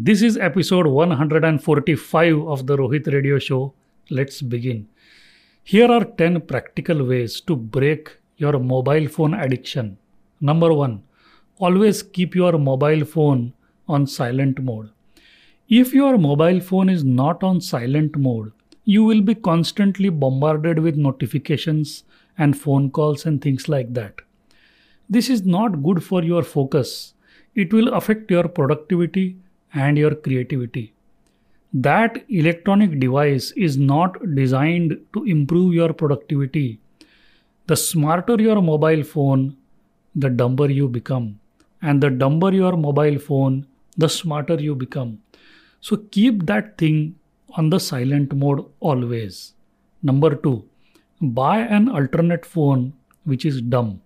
This is episode 145 of the Rohit Radio Show. Let's begin. Here are 10 practical ways to break your mobile phone addiction. Number 1. Always keep your mobile phone on silent mode. If your mobile phone is not on silent mode, you will be constantly bombarded with notifications and phone calls and things like that. This is not good for your focus. It will affect your productivity and your creativity. That electronic device is not designed to improve your productivity. The smarter your mobile phone, the dumber you become. And the dumber your mobile phone, the smarter you become. So keep that thing on the silent mode always. Number two, buy an alternate phone which is dumb.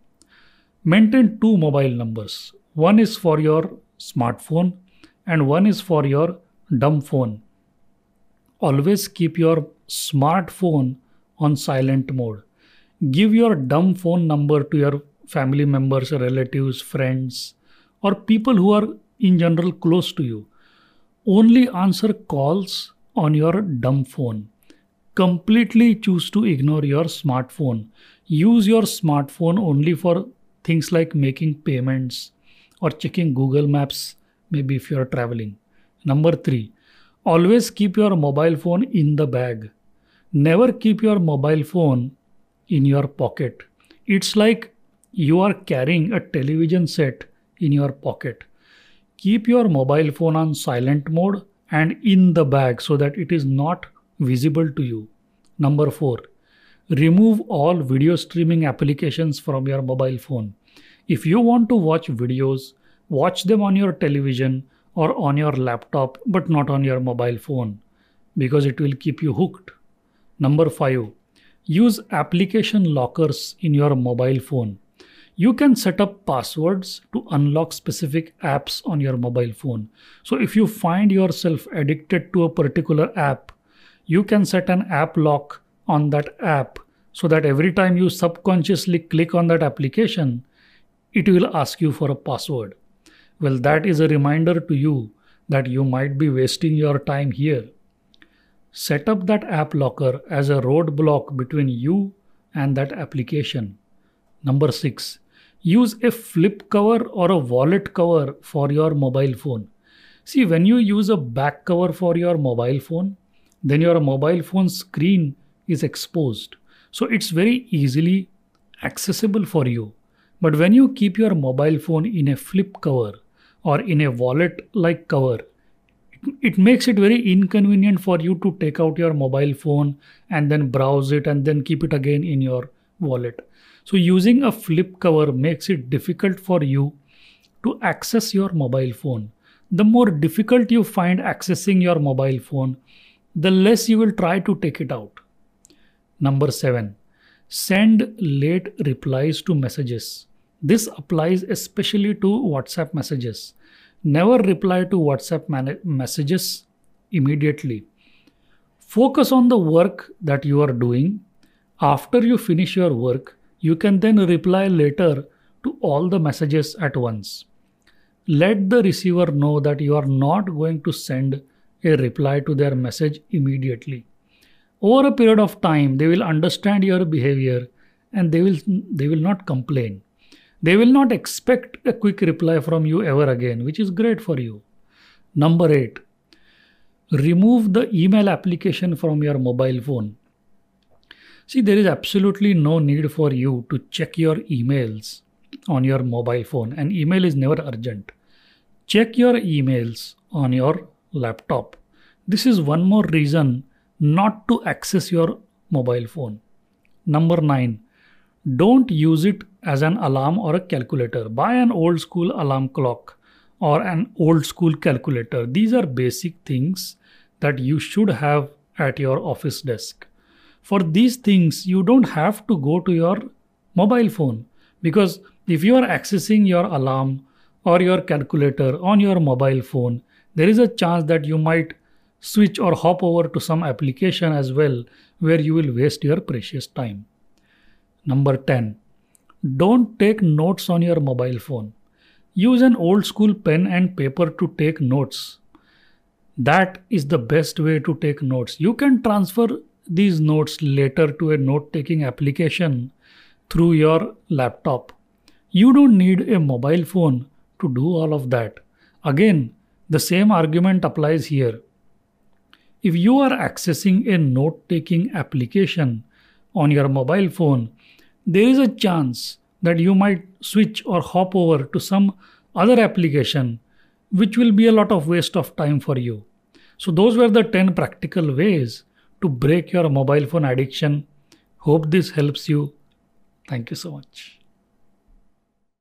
Maintain two mobile numbers. One is for your smartphone and one is for your dumb phone. Always keep your smartphone on silent mode. Give your dumb phone number to your family members, relatives, friends, or people who are in general close to you. Only answer calls on your dumb phone. Completely choose to ignore your smartphone. Use your smartphone only for things like making payments or checking Google Maps maybe if you're traveling. Number three, always keep your mobile phone in the bag. Never keep your mobile phone in your pocket. It's like you are carrying a television set in your pocket. Keep your mobile phone on silent mode and in the bag so that it is not visible to you. Number four, remove all video streaming applications from your mobile phone. If you want to watch videos, watch them on your television or on your laptop, but not on your mobile phone because it will keep you hooked. Number five, use application lockers in your mobile phone. You can set up passwords to unlock specific apps on your mobile phone. So, if you find yourself addicted to a particular app, you can set an app lock on that app so that every time you subconsciously click on that application, it will ask you for a password. Well, that is a reminder to you that you might be wasting your time here. Set up that app locker as a roadblock between you and that application. Number six, use a flip cover or a wallet cover for your mobile phone. See, when you use a back cover for your mobile phone, then your mobile phone screen is exposed. So it's very easily accessible for you. But when you keep your mobile phone in a flip cover, or in a wallet like cover. It makes it very inconvenient for you to take out your mobile phone and then browse it and then keep it again in your wallet. So using a flip cover makes it difficult for you to access your mobile phone. The more difficult you find accessing your mobile phone the less you will try to take it out. Number 7 send late replies to messages this applies especially to WhatsApp messages. Never reply to WhatsApp man- messages immediately. Focus on the work that you are doing. After you finish your work, you can then reply later to all the messages at once. Let the receiver know that you are not going to send a reply to their message immediately. Over a period of time, they will understand your behavior and they will, they will not complain. They will not expect a quick reply from you ever again, which is great for you. Number eight, remove the email application from your mobile phone. See, there is absolutely no need for you to check your emails on your mobile phone, and email is never urgent. Check your emails on your laptop. This is one more reason not to access your mobile phone. Number nine, don't use it as an alarm or a calculator. Buy an old school alarm clock or an old school calculator. These are basic things that you should have at your office desk. For these things, you don't have to go to your mobile phone because if you are accessing your alarm or your calculator on your mobile phone, there is a chance that you might switch or hop over to some application as well where you will waste your precious time. Number 10. Don't take notes on your mobile phone. Use an old school pen and paper to take notes. that is the best way to take notes. You can transfer these notes later to a note taking application through your laptop. You don't need a mobile phone to do all of that. Again, the same argument applies here. If you are accessing a note taking application on your mobile phone, there is a chance that you might switch or hop over to some other application, which will be a lot of waste of time for you. So, those were the 10 practical ways to break your mobile phone addiction. Hope this helps you. Thank you so much.